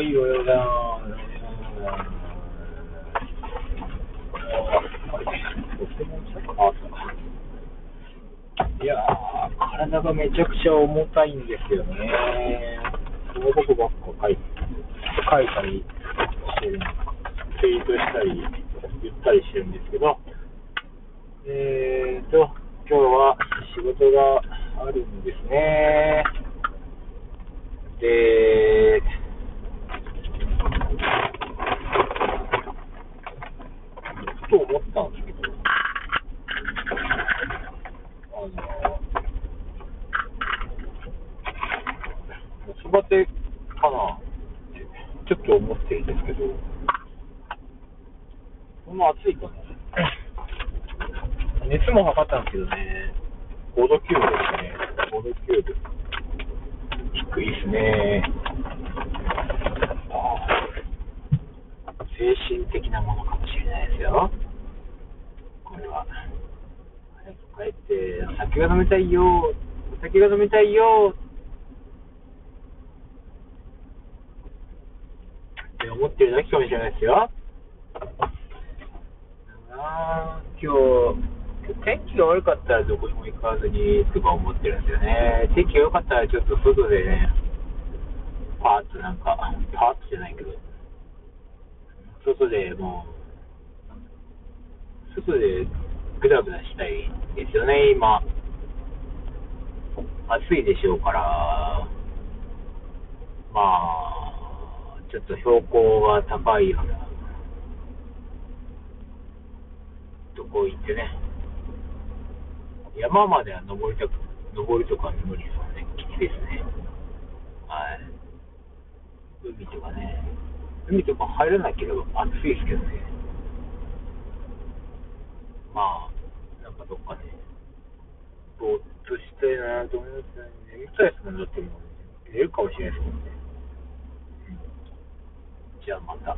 はい、おはようございます。いやー、体がめちゃくちゃ重たいんですよね。そのことばっか書い書いたりしてる、ツイートしたり、言ったりしてるんですけど、えーと、今日は仕事があるんですね。で、ふと思ったんですけど、あの、夏バテかなって、ちょっと思ってるんですけど、そんな暑いかな熱も測ったんですけどね、5度9分ですね。5度9分。低いですね。ああ精神的なものかもしれないですよ。これは。早く帰って、お酒が飲みたいよ。お酒が飲みたいよ。って思ってるだけかもしれないですよ。あ今日、天気が悪かったらどこにも行かずにとか思ってるんですよね。天気が良かったらちょっと外でね、パーッとなんか、パーッとじゃないけど、外でもう、外でぐだぐだしたいですよね、今。暑いでしょうから、まあ、ちょっと標高が高いようなとこ行ってね、山までは登りたく、登るとか無理ですね。きついですね。はい。海とかね。海とか入らないければ暑いですけどね。まあ、なんかどっかね、ぼーっとしたいなと思いますね。眠たいですもん、だってもう、寝るかもしれないですもんね。うんじゃあまた。